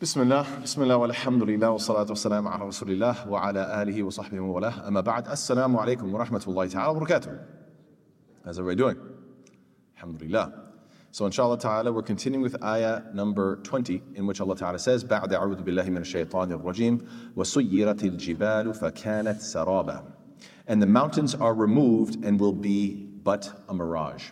بسم الله بسم الله والحمد لله والصلاة والسلام على رسول الله وعلى آله وصحبه وله أما بعد السلام عليكم ورحمة الله تعالى وبركاته How's everybody doing? Alhamdulillah. So inshallah ta'ala we're continuing with ayah number 20 in which Allah ta'ala says بعد أعوذ بالله من الشيطان الرجيم وسيرت الجبال فكانت سرابا And the mountains are removed and will be but a mirage.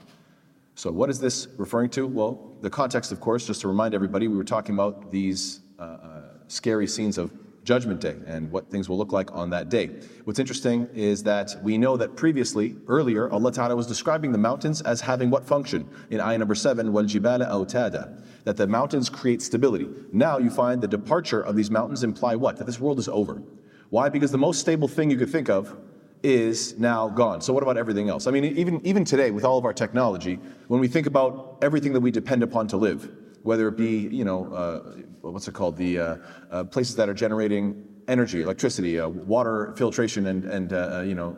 So, what is this referring to? Well, the context, of course, just to remind everybody, we were talking about these uh, uh, scary scenes of Judgment Day and what things will look like on that day. What's interesting is that we know that previously, earlier, Allah Ta'ala was describing the mountains as having what function? In ayah number 7, وَالْجِبَالَ أَوْتَادًا That the mountains create stability. Now you find the departure of these mountains imply what? That this world is over. Why? Because the most stable thing you could think of is now gone. So what about everything else? I mean, even, even today, with all of our technology, when we think about everything that we depend upon to live, whether it be, you know, uh, what's it called, the uh, uh, places that are generating energy, electricity, uh, water filtration, and, and uh, uh, you know,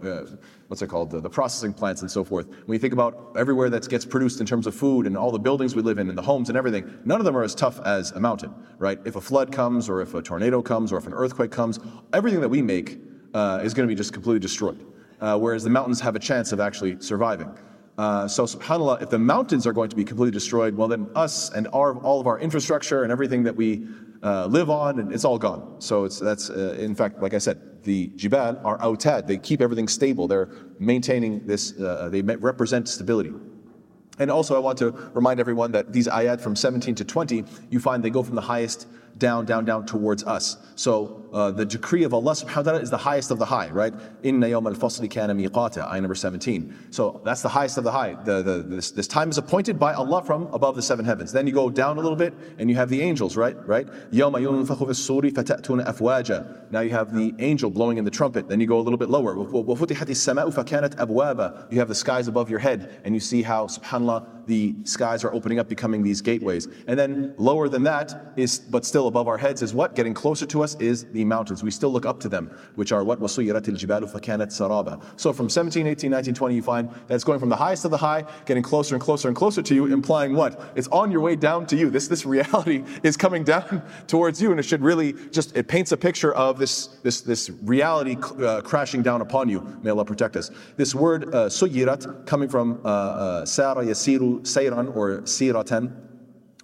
what's it called, the, the, processing plants and so forth. When you think about everywhere that gets produced in terms of food and all the buildings we live in and the homes and everything, none of them are as tough as a mountain, right? If a flood comes or if a tornado comes or if an earthquake comes, everything that we make uh, is going to be just completely destroyed. Uh, whereas the mountains have a chance of actually surviving. Uh, so, subhanAllah, if the mountains are going to be completely destroyed, well, then us and our, all of our infrastructure and everything that we uh, live on, and it's all gone. So, it's, that's, uh, in fact, like I said, the jibal are autad. They keep everything stable. They're maintaining this, uh, they represent stability. And also, I want to remind everyone that these ayat from 17 to 20, you find they go from the highest down, down, down towards us. So uh, the decree of Allah subhanahu wa ta'ala is the highest of the high, right? In Nayom al-fasli kana miqata, ayah number 17. So that's the highest of the high. The, the, this, this time is appointed by Allah from above the seven heavens. Then you go down a little bit and you have the angels, right? Right? suri afwaja. Now you have the angel blowing in the trumpet. Then you go a little bit lower. You have the skies above your head and you see how, subhanAllah, the skies are opening up, becoming these gateways. And then lower than that is, but still above our heads is what? Getting closer to us is the mountains. We still look up to them, which are what? وَصُيِّرَتِ الْجِبَالُ فَكَانَتْ سَرَابًا So from 17, 18, 19, 20, you find that it's going from the highest of the high, getting closer and closer and closer to you, implying what? It's on your way down to you. This, this reality is coming down towards you, and it should really just, it paints a picture of this, this, this reality uh, crashing down upon you. May Allah protect us. This word, uh, suyirat, coming from uh, uh, Sara Yasiru sayran or siratan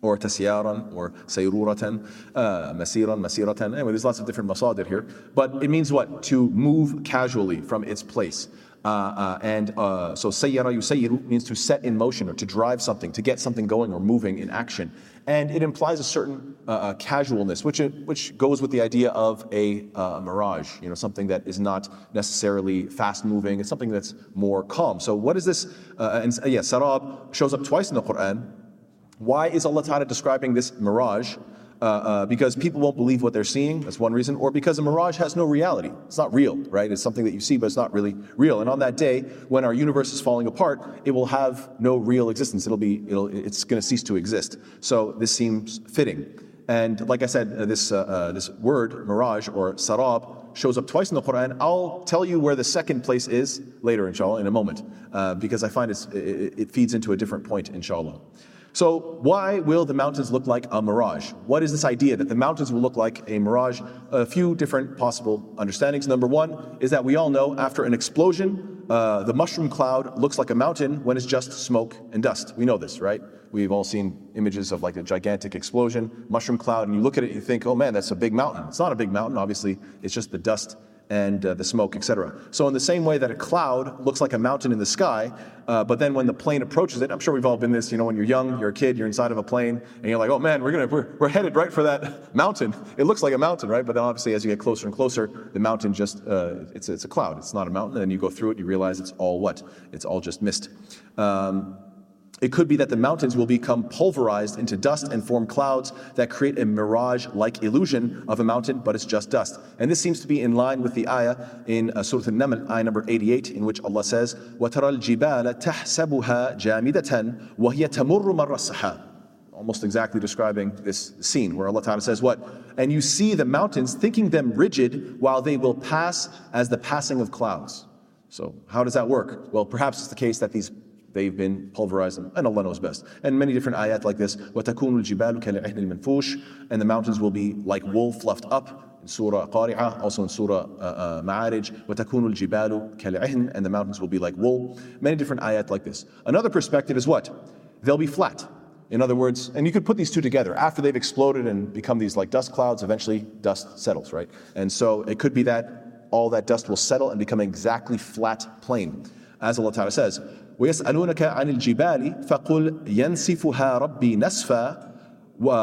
or tasyaran or sayruratan, uh, masiran, masiratan. Anyway, there's lots of different masadir here. But it means what? To move casually from its place. Uh, uh, and uh, so sayyara yusayyiru means to set in motion or to drive something, to get something going or moving in action. And it implies a certain uh, casualness, which, which goes with the idea of a mirage, you know, something that is not necessarily fast moving, it's something that's more calm. So what is this? and yeah, sarab shows up twice in the Quran. Why is Allah Ta'ala describing this mirage? Uh, uh, because people won't believe what they're seeing. That's one reason. Or because a mirage has no reality. It's not real, right? It's something that you see, but it's not really real. And on that day, when our universe is falling apart, it will have no real existence. It'll be, it'll, it's going to cease to exist. So this seems fitting. And like I said, uh, this, uh, uh, this word, mirage or sarab, shows up twice in the Quran. I'll tell you where the second place is later, inshallah, in a moment, uh, because I find it, it feeds into a different point, inshallah. So, why will the mountains look like a mirage? What is this idea that the mountains will look like a mirage? A few different possible understandings. Number one is that we all know after an explosion, uh, the mushroom cloud looks like a mountain when it's just smoke and dust. We know this, right? We've all seen images of like a gigantic explosion, mushroom cloud, and you look at it, and you think, oh man, that's a big mountain. It's not a big mountain, obviously, it's just the dust and uh, the smoke, etc. So, in the same way that a cloud looks like a mountain in the sky, uh, but then when the plane approaches it, I'm sure we've all been this, you know, when you're young, you're a kid, you're inside of a plane, and you're like, oh man, we're, gonna, we're, we're headed right for that mountain. It looks like a mountain, right? But then obviously, as you get closer and closer, the mountain just, uh, it's, it's a cloud, it's not a mountain. And then you go through it, you realize it's all what? It's all just mist. Um, it could be that the mountains will become pulverized into dust and form clouds that create a mirage like illusion of a mountain, but it's just dust. And this seems to be in line with the ayah in uh, Surah An-Naml, ayah number 88, in which Allah says, وَتَرَى الْجِبَالَ تَحْسَبُهَا جَامِدَةً وَهِيَ تَمُرُّ مَرَّ السَّحَابِ almost exactly describing this scene where Allah Ta'ala says what? And you see the mountains thinking them rigid while they will pass as the passing of clouds. So how does that work? Well, perhaps it's the case that these they've been pulverized, and Allah knows best. And many different ayat like this, وَتَكُونُ الْجِبَالُ كَالْعِهْنِ الْمَنْفُوشِ And the mountains will be like wool fluffed up, in Surah Qari'ah, also in Surah uh, uh, Ma'arij, وَتَكُونُ الْجِبَالُ كَالْعِهْنِ And the mountains will be like wool. Many different ayat like this. Another perspective is what? They'll be flat. In other words, and you could put these two together. After they've exploded and become these like dust clouds, eventually dust settles, right? And so it could be that all that dust will settle and become an exactly flat plane. As Allah Ta'ala says, وَيَسْأَلُونَكَ عَنِ الْجِبَالِ فَقُلْ يَنْسِفُهَا رَبِّي نَسْفًا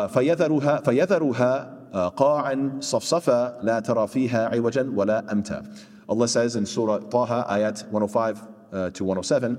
فيذرها فيذرها قاعا صفصفا لا ترى فيها عوجا ولا أمتا. Allah says in Surah Taha, ayat 105 uh, to 107,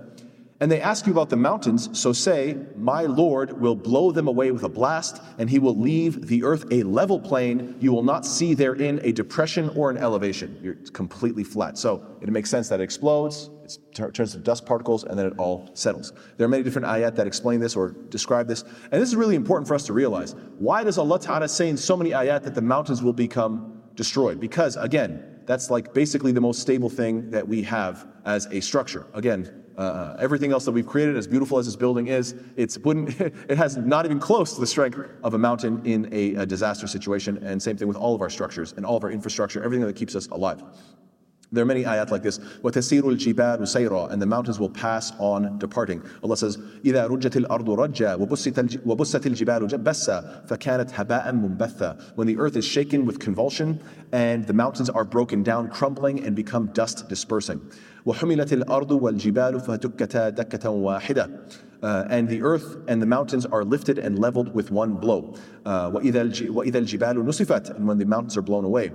and they ask you about the mountains, so say, My Lord will blow them away with a blast, and he will leave the earth a level plain. You will not see therein a depression or an elevation. You're completely flat. So it makes sense that it explodes, it turns to dust particles, and then it all settles. There are many different ayat that explain this or describe this. And this is really important for us to realize. Why does Allah Ta'ala say in so many ayat that the mountains will become destroyed? Because, again, that's like basically the most stable thing that we have as a structure. Again, uh, everything else that we've created, as beautiful as this building is, it's wouldn't, it has not even close to the strength of a mountain in a, a disaster situation. And same thing with all of our structures and all of our infrastructure, everything that keeps us alive. There are many ayat like this. وَتَسِيرُ الْجِبَالُ سَيْرًا And the mountains will pass on departing. Allah says, إِذَا رُجَّتِ الْأَرْضُ رَجًّا وَبُسَّتِ الْجِبَالُ جَبَّسًا فَكَانَتْ هَبَاءً مُنْبَثًّا When the earth is shaken with convulsion and the mountains are broken down, crumbling and become dust dispersing. وحملت الأرض والجبال فدكتا دكة واحدة uh, and the earth and the mountains are lifted and leveled with one blow. Uh, وإذا الجبال نصفت and when the mountains are blown away.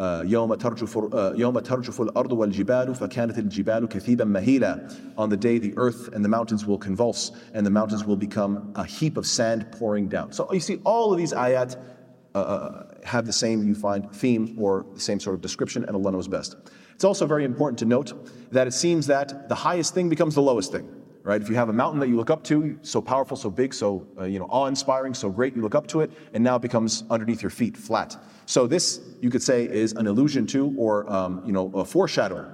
يوم ترجف يوم ترجف الأرض والجبال فكانت الجبال كثيبا مهيلا. On the day the earth and the mountains will convulse and the mountains will become a heap of sand pouring down. So you see all of these ayat uh, uh have the same you find theme or the same sort of description and Allah knows best. It's also very important to note that it seems that the highest thing becomes the lowest thing. Right? If you have a mountain that you look up to, so powerful, so big, so uh, you know, awe-inspiring, so great, you look up to it, and now it becomes underneath your feet, flat. So this, you could say, is an allusion to, or um, you know, a foreshadowing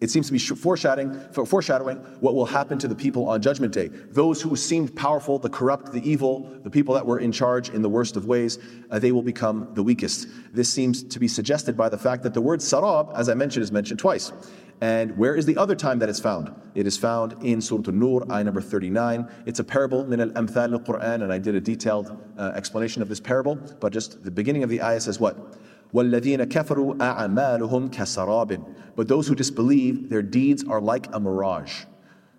it seems to be foreshadowing, foreshadowing what will happen to the people on Judgment Day. Those who seemed powerful, the corrupt, the evil, the people that were in charge in the worst of ways, uh, they will become the weakest. This seems to be suggested by the fact that the word sarab, as I mentioned, is mentioned twice. And where is the other time that it's found? It is found in Surah An-Nur, ayah number 39. It's a parable, min al-amthal al-Quran, and I did a detailed uh, explanation of this parable, but just the beginning of the ayah says what? وَالَّذِينَ كَفَرُوا أَعْمَالُهُمْ كَسَرَابٍ But those who disbelieve, their deeds are like a mirage.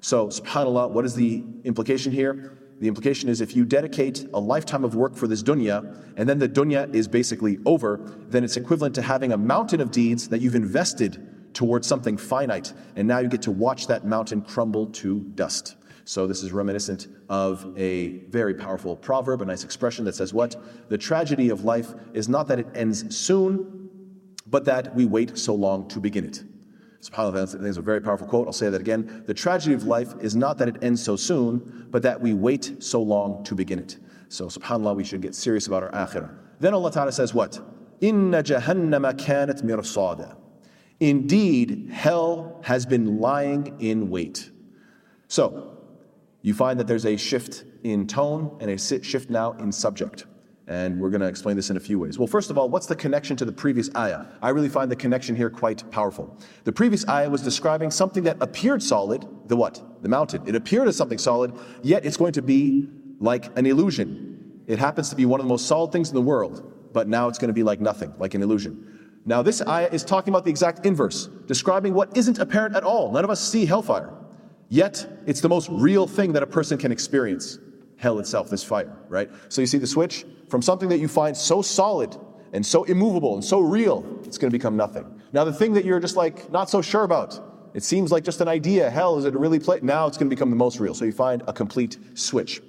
So, subhanAllah, what is the implication here? The implication is if you dedicate a lifetime of work for this dunya, and then the dunya is basically over, then it's equivalent to having a mountain of deeds that you've invested towards something finite, and now you get to watch that mountain crumble to dust. So this is reminiscent of a very powerful proverb, a nice expression that says what? The tragedy of life is not that it ends soon, but that we wait so long to begin it. SubhanAllah, I think it's a very powerful quote. I'll say that again. The tragedy of life is not that it ends so soon, but that we wait so long to begin it. So, subhanAllah, we should get serious about our akhirah. Then Allah Ta'ala says what? Inna jahannama kanat mirsada. Indeed, hell has been lying in wait. So, you find that there's a shift in tone and a shift now in subject. And we're going to explain this in a few ways. Well, first of all, what's the connection to the previous ayah? I really find the connection here quite powerful. The previous ayah was describing something that appeared solid, the what? The mountain. It appeared as something solid, yet it's going to be like an illusion. It happens to be one of the most solid things in the world, but now it's going to be like nothing, like an illusion. Now, this ayah is talking about the exact inverse, describing what isn't apparent at all. None of us see hellfire. Yet, it's the most real thing that a person can experience hell itself, this fire, right? So you see the switch? From something that you find so solid and so immovable and so real, it's going to become nothing. Now, the thing that you're just like not so sure about, it seems like just an idea. Hell, is it really play? Now it's going to become the most real. So you find a complete switch.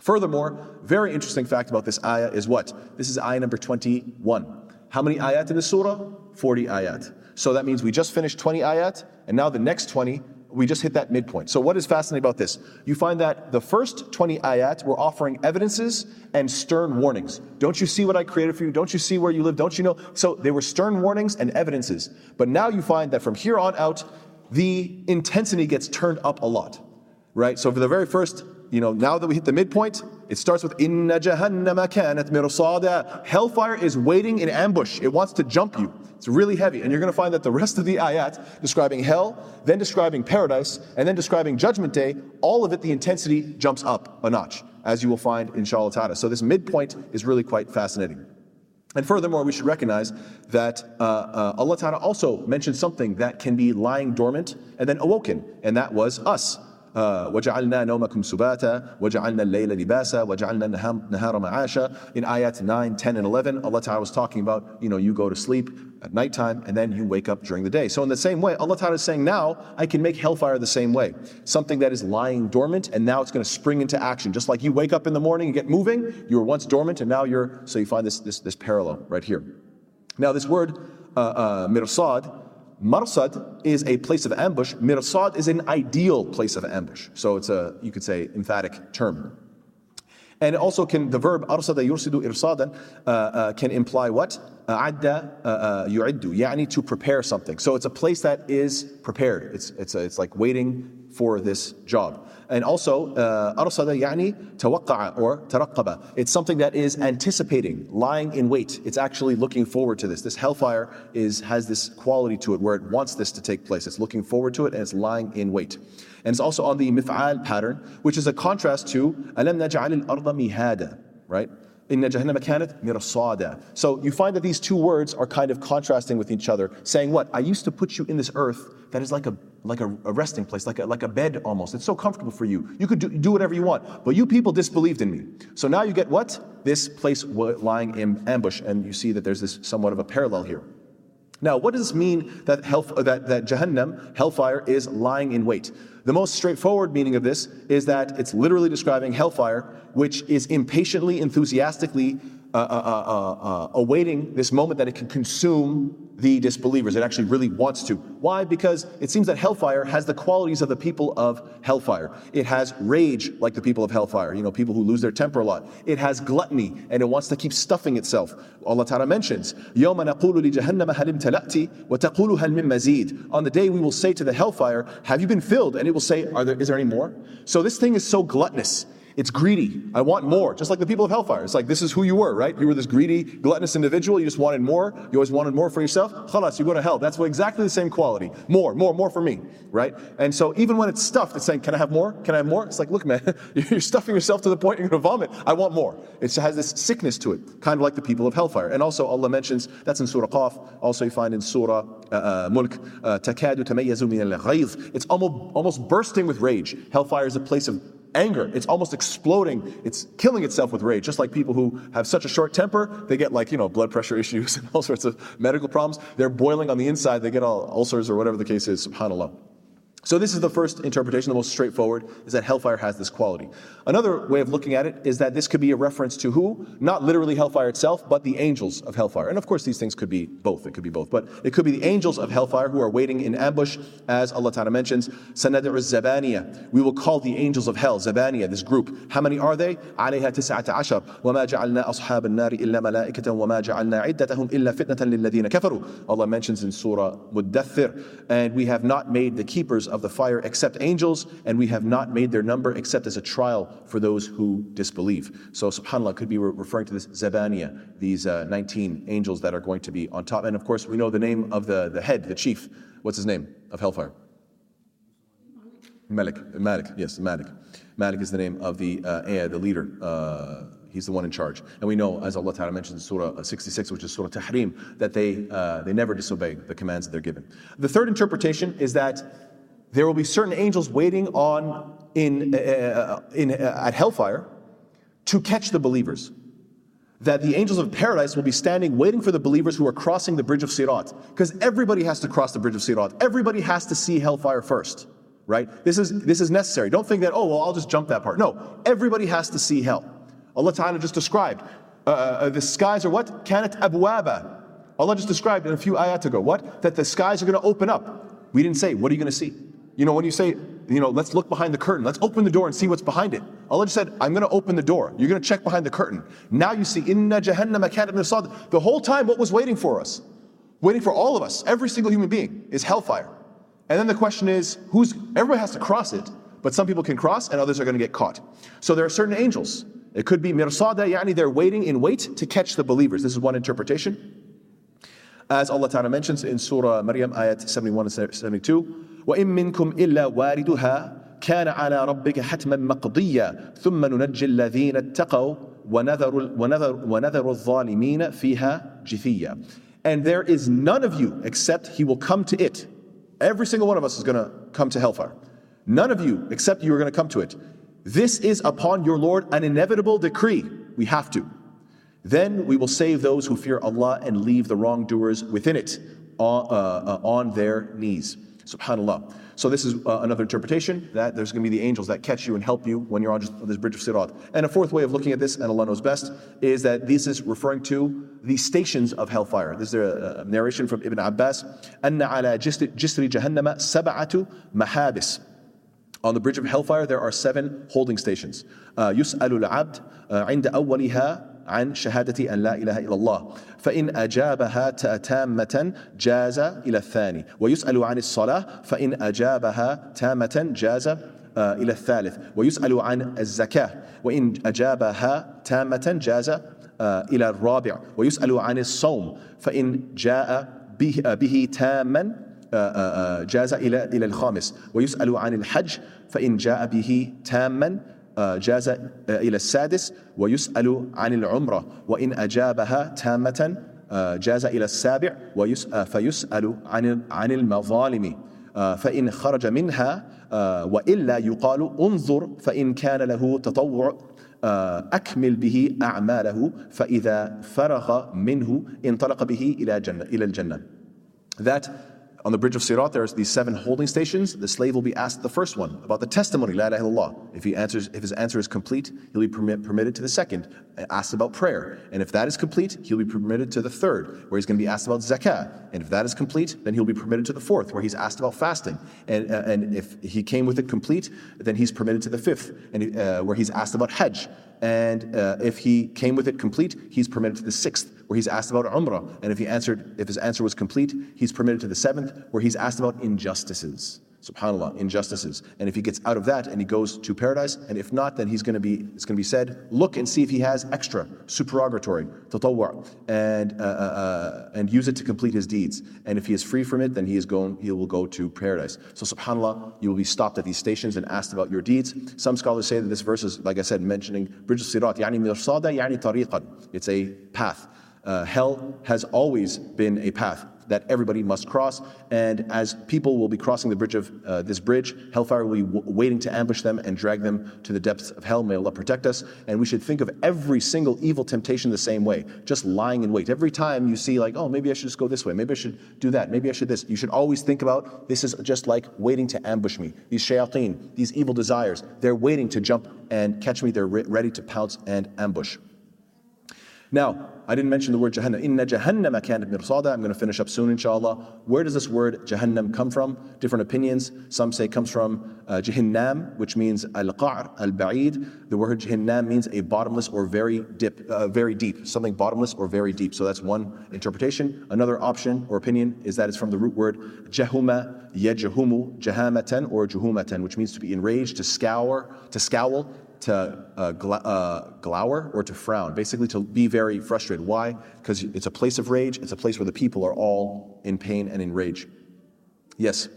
Furthermore, very interesting fact about this ayah is what? This is ayah number 21. How many ayat in the surah? 40 ayat. So that means we just finished 20 ayat, and now the next 20 we just hit that midpoint. So, what is fascinating about this? You find that the first 20 ayat were offering evidences and stern warnings. Don't you see what I created for you? Don't you see where you live? Don't you know? So, they were stern warnings and evidences. But now you find that from here on out, the intensity gets turned up a lot. right? So for the very first, you know, now that we hit the midpoint, it starts with Inna Jahannama kanat mirsada. Hellfire is waiting in ambush. It wants to jump you. It's really heavy. And you're going to find that the rest of the ayat describing hell, then describing paradise, and then describing judgment day, all of it, the intensity jumps up a notch, as you will find inshallah ta'ala. So this midpoint is really quite fascinating. And furthermore, we should recognize that uh, uh, Allah Ta'ala also mentioned something that can be lying dormant and then awoken, and that was us. وجعلنا نومكم سباتا وجعلنا الليل لباسا وجعلنا النهار معاشا in ayat 9 10 and 11 Allah Ta'ala was talking about you know you go to sleep at nighttime and then you wake up during the day so in the same way Allah Ta'ala is saying now I can make hellfire the same way something that is lying dormant and now it's going to spring into action just like you wake up in the morning and get moving you were once dormant and now you're so you find this this, this parallel right here now this word uh, uh, mirsad Marsad is a place of ambush. Mirsad is an ideal place of ambush. So it's a, you could say, emphatic term. And also can, the verb arsada yursidu irsadan uh, uh, can imply what? Adda yu'iddu, yani to prepare something. So it's a place that is prepared. It's, it's, a, it's like waiting for this job. And also, arsada yani tawaqqa'a or taraqqaba. It's something that is anticipating, lying in wait. It's actually looking forward to this. This hellfire is, has this quality to it where it wants this to take place. It's looking forward to it and it's lying in wait. And it's also on the mif'al pattern, which is a contrast to alam naj'al al-arda mihada, right? Inna jahannama kanat mirsada. So you find that these two words are kind of contrasting with each other, saying what? I used to put you in this earth that is like a like a, a resting place, like a, like a bed almost. It's so comfortable for you. You could do, do whatever you want. But you people disbelieved in me. So now you get what? This place lying in ambush, and you see that there's this somewhat of a parallel here. Now, what does this mean that, hell, that, that Jahannam, hellfire, is lying in wait? The most straightforward meaning of this is that it's literally describing hellfire, which is impatiently, enthusiastically uh, uh, uh, uh, awaiting this moment that it can consume the disbelievers. It actually really wants to. Why? Because it seems that hellfire has the qualities of the people of hellfire. It has rage like the people of hellfire, you know, people who lose their temper a lot. It has gluttony and it wants to keep stuffing itself. Allah Ta'ala mentions, يَوْمَ نَقُولُ لِجَهَنَّمَ هَلِ امْتَلَأْتِ وَتَقُولُ هَلْ مِن مَزِيدٍ On the day we will say to the hellfire, have you been filled? And it will say, Are there, is there any more? So this thing is so gluttonous. It's greedy. I want more. Just like the people of hellfire. It's like this is who you were, right? You were this greedy, gluttonous individual. You just wanted more. You always wanted more for yourself. Khalas, you go to hell. That's exactly the same quality. More, more, more for me, right? And so even when it's stuffed, it's saying, Can I have more? Can I have more? It's like, look, man, you're stuffing yourself to the point you're going to vomit. I want more. It has this sickness to it, kind of like the people of hellfire. And also Allah mentions, that's in Surah Qaf. Also you find in Surah uh, uh, Mulk, uh, It's almost, almost bursting with rage. Hellfire is a place of anger. It's almost exploding. It's killing itself with rage. Just like people who have such a short temper, they get like, you know, blood pressure issues and all sorts of medical problems. They're boiling on the inside. They get all ulcers or whatever the case is. SubhanAllah. So this is the first interpretation, the most straightforward, is that hellfire has this quality. Another way of looking at it is that this could be a reference to who? Not literally hellfire itself, but the angels of hellfire. And of course, these things could be both. It could be both. But it could be the angels of hellfire who are waiting in ambush, as Allah Ta'ala mentions, Sanadr Zabaniya. We will call the angels of hell, Zabaniya, this group. How many are they? عليها تسعة عشر وما جعلنا أصحاب النار إلا ملائكة وما جعلنا عدتهم إلا فتنة للذين كفروا. Allah mentions in Surah Muddathir, and we have not made the keepers of the fire except angels, and we have not made their number except as a trial for those who disbelieve. So, subhanAllah, could be re- referring to this Zabaniya, these uh, 19 angels that are going to be on top. And of course, we know the name of the, the head, the chief. What's his name of hellfire? Malik. Malik, yes, Malik. Malik is the name of the uh, the leader. Uh, he's the one in charge. And we know, as Allah Ta'ala mentions in Surah 66, which is Surah Tahrim, that they, uh, they never disobey the commands that they're given. The third interpretation is that there will be certain angels waiting on in, uh, uh in, uh, at hellfire to catch the believers. That the angels of paradise will be standing waiting for the believers who are crossing the bridge of Sirat. Because everybody has to cross the bridge of Sirat. Everybody has to see hellfire first, right? This is, this is necessary. Don't think that, oh, well, I'll just jump that part. No, everybody has to see hell. Allah Ta'ala just described uh, uh, the skies are what? Kanat abwaba. Allah just described in a few ayat ago what? That the skies are going to open up. We didn't say, what are you going to see? You know, when you say, you know, let's look behind the curtain, let's open the door and see what's behind it. Allah just said, I'm going to open the door. You're going to check behind the curtain. Now you see, Inna Jahannam kanat The whole time, what was waiting for us? Waiting for all of us, every single human being, is hellfire. And then the question is, who's, everybody has to cross it, But some people can cross and others are going to get caught. So there are certain angels. It could be mirsada, yani they're waiting in wait to catch the believers. This is one interpretation. As Allah Ta'ala mentions in Surah Maryam, ayat 71 and 72, وَإِن مِّنكُمْ إِلَّا وَارِدُهَا كان على ربك حتما مقضيا ثم ننجي الذين اتقوا ونذر, ونذر, ونذر الظالمين فيها جثيا And there is none of you except he will come to it. Every single one of us is going to come to hellfire. None of you except you are going to come to it. This is upon your Lord an inevitable decree. We have to. Then we will save those who fear Allah and leave the wrongdoers within it on, uh, uh, on their knees. Subhanallah. So this is uh, another interpretation that there's going to be the angels that catch you and help you when you're on just, this bridge of Sirat. And a fourth way of looking at this, and Allah knows best, is that this is referring to the stations of hellfire. This is a, a narration from Ibn Abbas. أن على جسر جهنم سبعة محابس. On the bridge of hellfire, there are seven holding stations. يسأل العبد عند أولها عن شهادة أن لا إله إلا الله. فإن أجابها تامة جاز إلى الثاني. ويسأل عن الصلاة فإن أجابها تامة جاز إلى الثالث. ويسأل عن الزكاة وإن أجابها تامة جاز إلى الرابع. ويسأل عن الصوم فإن جاء به, به تاما جاز إلى إلى الخامس. ويسأل عن الحج فإن جاء به تاما جاز إلى السادس ويسأل عن العمرة وإن أجابها تامة جاز إلى السابع فيسأل عن عن المظالم فإن خرج منها وإلا يقال انظر فإن كان له تطوع أكمل به أعماله فإذا فرغ منه انطلق به إلى جنة إلى الجنة. That On the bridge of Sirat, there's these seven holding stations. The slave will be asked the first one about the testimony, La ilaha illallah. If, he answers, if his answer is complete, he'll be permit, permitted to the second, asked about prayer. And if that is complete, he'll be permitted to the third, where he's going to be asked about zakah. And if that is complete, then he'll be permitted to the fourth, where he's asked about fasting. And, uh, and if he came with it complete, then he's permitted to the fifth, and, uh, where he's asked about hajj. And uh, if he came with it complete, he's permitted to the sixth, where he's asked about Umrah. And if he answered, if his answer was complete, he's permitted to the seventh, where he's asked about injustices. Subhanallah, injustices. And if he gets out of that and he goes to paradise, and if not, then he's going to be, it's going to be said, look and see if he has extra, supererogatory, tatawwa, and, uh, uh, uh, and use it to complete his deeds. And if he is free from it, then he is going, he will go to paradise. So subhanallah, you will be stopped at these stations and asked about your deeds. Some scholars say that this verse is, like I said, mentioning Bridge Sirat, yani tariqan. It's a path. Uh, hell has always been a path that everybody must cross. And as people will be crossing the bridge of uh, this bridge, hellfire will be w- waiting to ambush them and drag them to the depths of hell. May Allah protect us. And we should think of every single evil temptation the same way, just lying in wait. Every time you see, like, oh, maybe I should just go this way, maybe I should do that, maybe I should this, you should always think about this is just like waiting to ambush me. These shayateen, these evil desires, they're waiting to jump and catch me, they're re- ready to pounce and ambush. Now, I didn't mention the word Jahannam. Inna Jahannam kanat mirsada. I'm going to finish up soon, inshallah. Where does this word Jahannam come from? Different opinions. Some say it comes from uh, Jahannam, which means al-qa'r, al-ba'id. The word Jahannam means a bottomless or very deep, uh, very deep, something bottomless or very deep. So that's one interpretation. Another option or opinion is that it's from the root word Jahuma, yajahumu, jahamatan or juhumatan, which means to be enraged, to scour, to scowl, to uh, gl- uh, glower or to frown, basically to be very frustrated. Why? Because it's a place of rage, it's a place where the people are all in pain and in rage. Yes.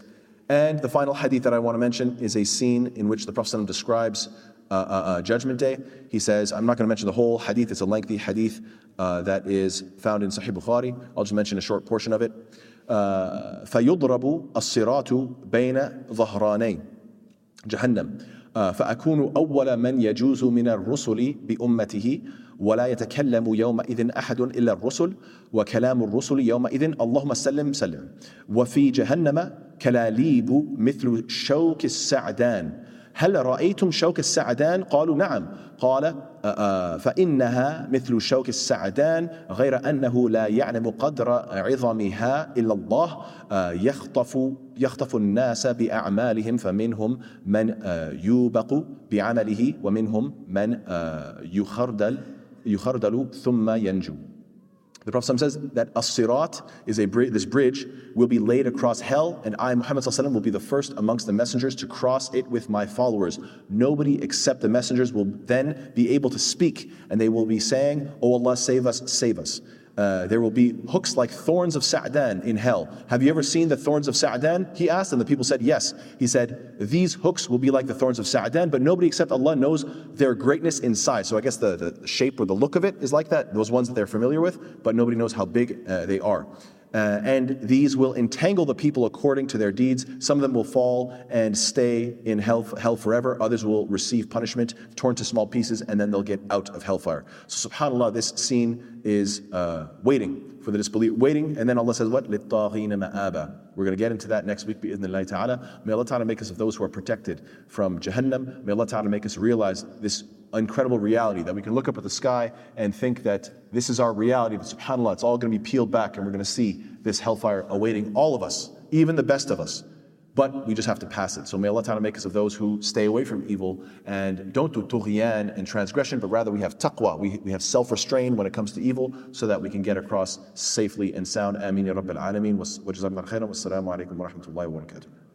And the final hadith that I want to mention is a scene in which the Prophet describes uh, uh, uh, Judgment Day. He says, I'm not going to mention the whole hadith, it's a lengthy hadith uh, that is found in Sahih Bukhari. I'll just mention a short portion of it. فيضرب الصراط بين ظهراني جهنم فأكون أول من يجوز من الرسل بأمته ولا يتكلم يومئذ أحد إلا الرسل وكلام الرسل يومئذ اللهم سلم سلم. وفي جهنم كلاليب مثل شوك السعدان. هل رأيتم شوك السعدان؟ قالوا نعم قال آه، آه، فإنها مثل شوك السعدان غير أنه لا يعلم قدر عظمها إلا الله آه، يخطف يخطف الناس بأعمالهم فمنهم من يوبق بعمله ومنهم من يخردل يخردل ثم ينجو The Prophet says that as-sirat is a this bridge will be laid across hell, and I, Muhammad will be the first amongst the messengers to cross it with my followers. Nobody except the messengers will then be able to speak, and they will be saying, Oh Allah, save us, save us. Uh, there will be hooks like thorns of Sa'dan in hell. Have you ever seen the thorns of Sa'dan? He asked, and the people said, Yes. He said, These hooks will be like the thorns of Sa'dan, but nobody except Allah knows their greatness inside. So I guess the, the shape or the look of it is like that, those ones that they're familiar with, but nobody knows how big uh, they are. Uh, and these will entangle the people according to their deeds. Some of them will fall and stay in hell, hell forever. Others will receive punishment, torn to small pieces, and then they'll get out of hellfire. So, subhanAllah, this scene is uh, waiting for the disbelief, waiting, and then Allah says, What? We're going to get into that next week. May Allah ta'ala make us of those who are protected from Jahannam. May Allah ta'ala make us realize this incredible reality that we can look up at the sky and think that this is our reality, but subhanAllah, it's all going to be peeled back and we're going to see this hellfire awaiting all of us, even the best of us. But we just have to pass it. So may Allah Ta'ala make us of those who stay away from evil and don't do tughyan and transgression, but rather we have taqwa. We, we have self restraint when it comes to evil so that we can get across safely and sound. Ameen ya Rabbil Alameen. Wa jazakumullah khairan. Wassalamu alaikum wa rahmatullahi wa barakatuh.